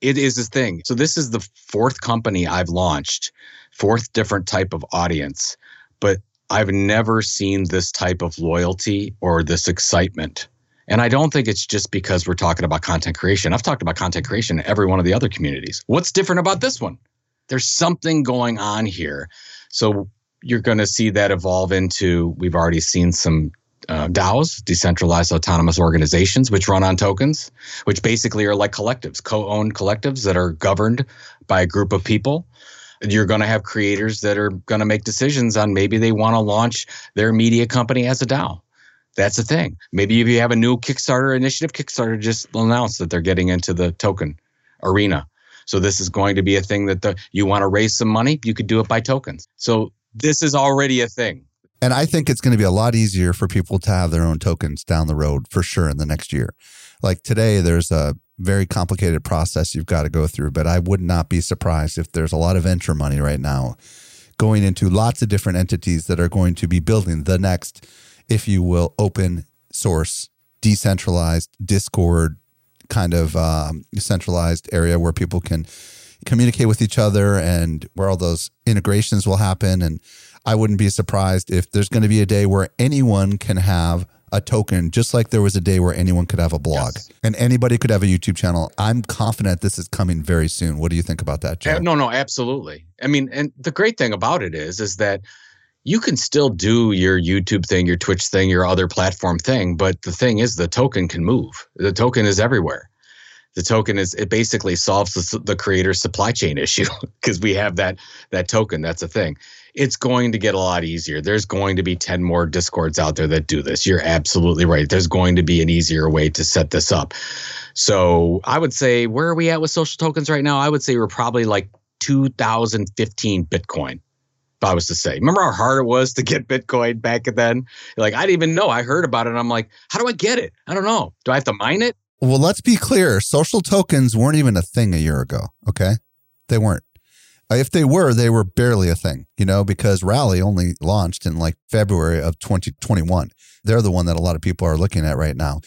it is a thing. So this is the fourth company I've launched, fourth different type of audience. But I've never seen this type of loyalty or this excitement. And I don't think it's just because we're talking about content creation. I've talked about content creation in every one of the other communities. What's different about this one? There's something going on here. So you're going to see that evolve into, we've already seen some uh, DAOs, decentralized autonomous organizations, which run on tokens, which basically are like collectives, co owned collectives that are governed by a group of people. You're going to have creators that are going to make decisions on maybe they want to launch their media company as a DAO. That's the thing. Maybe if you have a new Kickstarter initiative, Kickstarter just announced that they're getting into the token arena. So this is going to be a thing that the, you want to raise some money, you could do it by tokens. So this is already a thing. And I think it's going to be a lot easier for people to have their own tokens down the road for sure in the next year. Like today, there's a very complicated process you've got to go through, but I would not be surprised if there's a lot of venture money right now going into lots of different entities that are going to be building the next, if you will, open source, decentralized Discord kind of um, centralized area where people can communicate with each other and where all those integrations will happen. And I wouldn't be surprised if there's going to be a day where anyone can have a token, just like there was a day where anyone could have a blog yes. and anybody could have a YouTube channel. I'm confident this is coming very soon. What do you think about that, Joe? No, no, absolutely. I mean, and the great thing about it is, is that you can still do your YouTube thing, your Twitch thing, your other platform thing, but the thing is, the token can move. The token is everywhere. The token is it basically solves the, the supply chain [LAUGHS] issue because we have that that token that's a thing. It's going to get a lot easier. There's going to be 10 more discords out there that do this. You're absolutely right. There's going to be an easier way to set this up. So i would say where are we at with social tokens right now? I would say we're probably like 2015 bitcoin I was to say. Remember how hard it was to get Bitcoin back then? Like, I didn't even know. I heard about it. I'm like, how do I get it? I don't know. Do I have to mine it? Well, let's be clear. Social tokens weren't even a thing a year ago. Okay. They weren't. Uh, if they were, they were barely a thing, you know, because Rally only launched in like February of 2021. They're the one that a lot of people are looking at right now.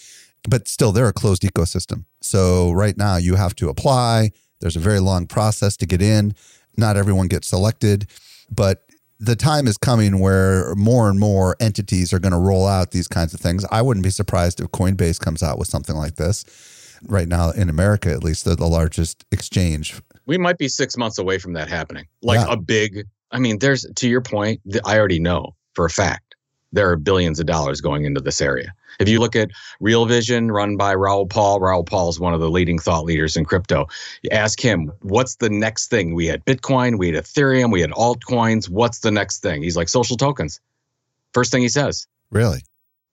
But still, they're a closed ecosystem. So right now, you have to apply. There's a very long process to get in. Not everyone gets selected, but the time is coming where more and more entities are going to roll out these kinds of things. I wouldn't be surprised if Coinbase comes out with something like this. Right now, in America, at least, they're the largest exchange. We might be six months away from that happening. Like yeah. a big, I mean, there's to your point, I already know for a fact there are billions of dollars going into this area. If you look at Real Vision, run by Raoul Paul, Raoul Paul is one of the leading thought leaders in crypto. You ask him, what's the next thing? We had Bitcoin, we had Ethereum, we had altcoins. What's the next thing? He's like, social tokens. First thing he says. Really?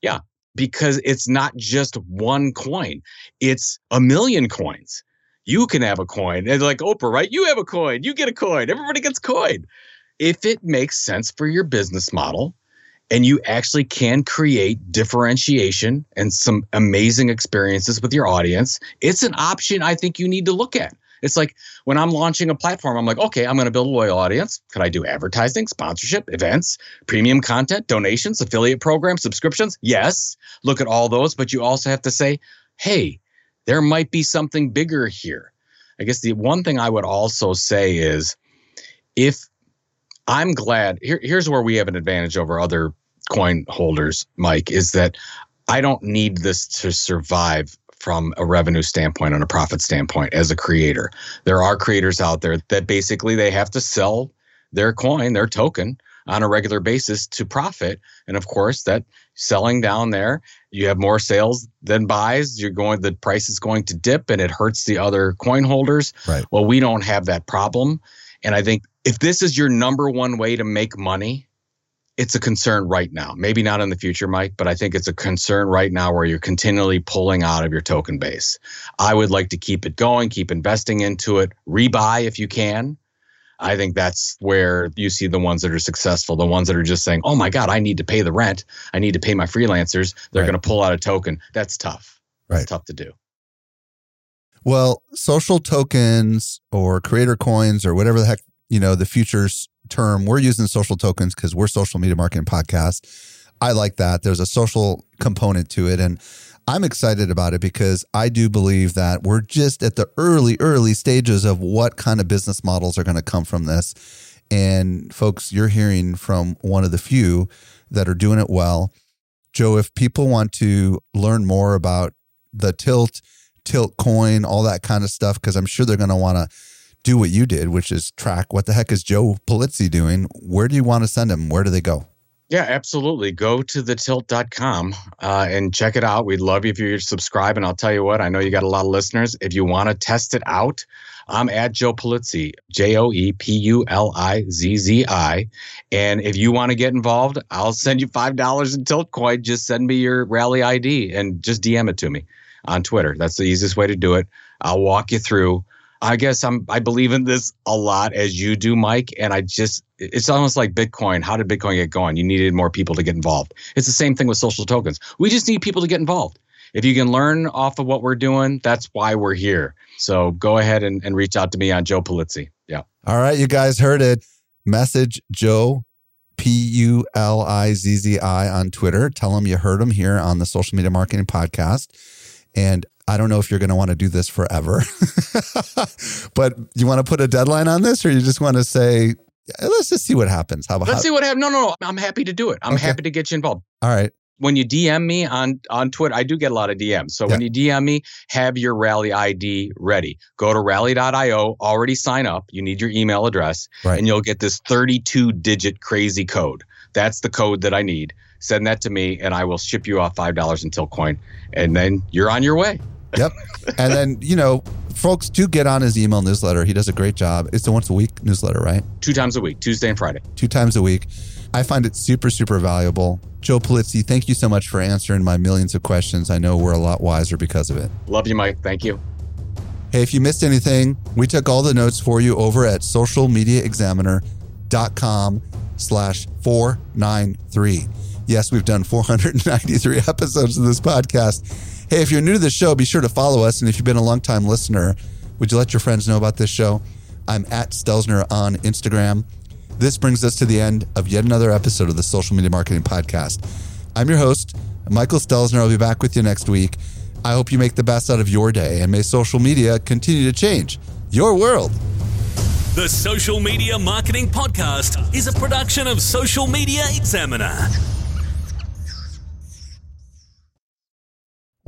Yeah, because it's not just one coin, it's a million coins. You can have a coin. And like Oprah, right? You have a coin, you get a coin, everybody gets coin. If it makes sense for your business model, and you actually can create differentiation and some amazing experiences with your audience, it's an option I think you need to look at. It's like when I'm launching a platform, I'm like, okay, I'm going to build a loyal audience. Could I do advertising, sponsorship, events, premium content, donations, affiliate programs, subscriptions? Yes. Look at all those, but you also have to say, hey, there might be something bigger here. I guess the one thing I would also say is if I'm glad, here, here's where we have an advantage over other coin holders, Mike, is that I don't need this to survive from a revenue standpoint and a profit standpoint as a creator. There are creators out there that basically they have to sell their coin, their token on a regular basis to profit. And of course, that selling down there, you have more sales than buys. You're going, the price is going to dip and it hurts the other coin holders. Right. Well, we don't have that problem. And I think if this is your number one way to make money, it's a concern right now. Maybe not in the future, Mike, but I think it's a concern right now where you're continually pulling out of your token base. I would like to keep it going, keep investing into it, rebuy if you can. I think that's where you see the ones that are successful, the ones that are just saying, oh my God, I need to pay the rent. I need to pay my freelancers. They're right. going to pull out a token. That's tough. Right. It's tough to do. Well, social tokens or creator coins or whatever the heck, you know, the futures term. We're using social tokens because we're social media marketing podcast. I like that. There's a social component to it. And I'm excited about it because I do believe that we're just at the early, early stages of what kind of business models are going to come from this. And folks, you're hearing from one of the few that are doing it well. Joe, if people want to learn more about the tilt, tilt coin, all that kind of stuff, because I'm sure they're going to want to do what you did, which is track what the heck is Joe Pulizzi doing? Where do you want to send them? Where do they go? Yeah, absolutely. Go to thetilt.com uh, and check it out. We'd love you if you subscribe. And I'll tell you what, I know you got a lot of listeners. If you want to test it out, I'm at Joe Pulizzi, J O E P U L I Z Z I. And if you want to get involved, I'll send you $5 in Tilt Coin. Just send me your rally ID and just DM it to me on Twitter. That's the easiest way to do it. I'll walk you through. I guess I'm I believe in this a lot as you do, Mike. And I just it's almost like Bitcoin. How did Bitcoin get going? You needed more people to get involved. It's the same thing with social tokens. We just need people to get involved. If you can learn off of what we're doing, that's why we're here. So go ahead and, and reach out to me on Joe Pulizzi. Yeah. All right, you guys heard it. Message Joe P U L I Z Z I on Twitter. Tell him you heard him here on the Social Media Marketing Podcast. And I don't know if you're going to want to do this forever, [LAUGHS] but you want to put a deadline on this, or you just want to say, let's just see what happens. How about let's see what happens? No, no, no. I'm happy to do it. I'm okay. happy to get you involved. All right. When you DM me on on Twitter, I do get a lot of DMs. So yeah. when you DM me, have your rally ID ready. Go to rally.io, already sign up. You need your email address, right. and you'll get this 32 digit crazy code. That's the code that I need. Send that to me, and I will ship you off five dollars in Tilt Coin, and then you're on your way. Yep. and then, you know, folks do get on his email newsletter. He does a great job. It's a once a week newsletter, right? Two times a week, Tuesday and Friday. Two times a week. I find it super, super valuable. Joe Pulizzi, thank you so much for answering my millions of questions. I know we're a lot wiser because of it. Love you, Mike. Thank you. Hey, if you missed anything, we took all the notes for you over at socialmediaexaminer.com slash 493. Yes, we've done 493 [LAUGHS] episodes of this podcast Hey, if you're new to the show, be sure to follow us. And if you've been a long-time listener, would you let your friends know about this show? I'm at Stelzner on Instagram. This brings us to the end of yet another episode of the Social Media Marketing Podcast. I'm your host, Michael Stelzner. I'll be back with you next week. I hope you make the best out of your day and may social media continue to change your world. The Social Media Marketing Podcast is a production of Social Media Examiner.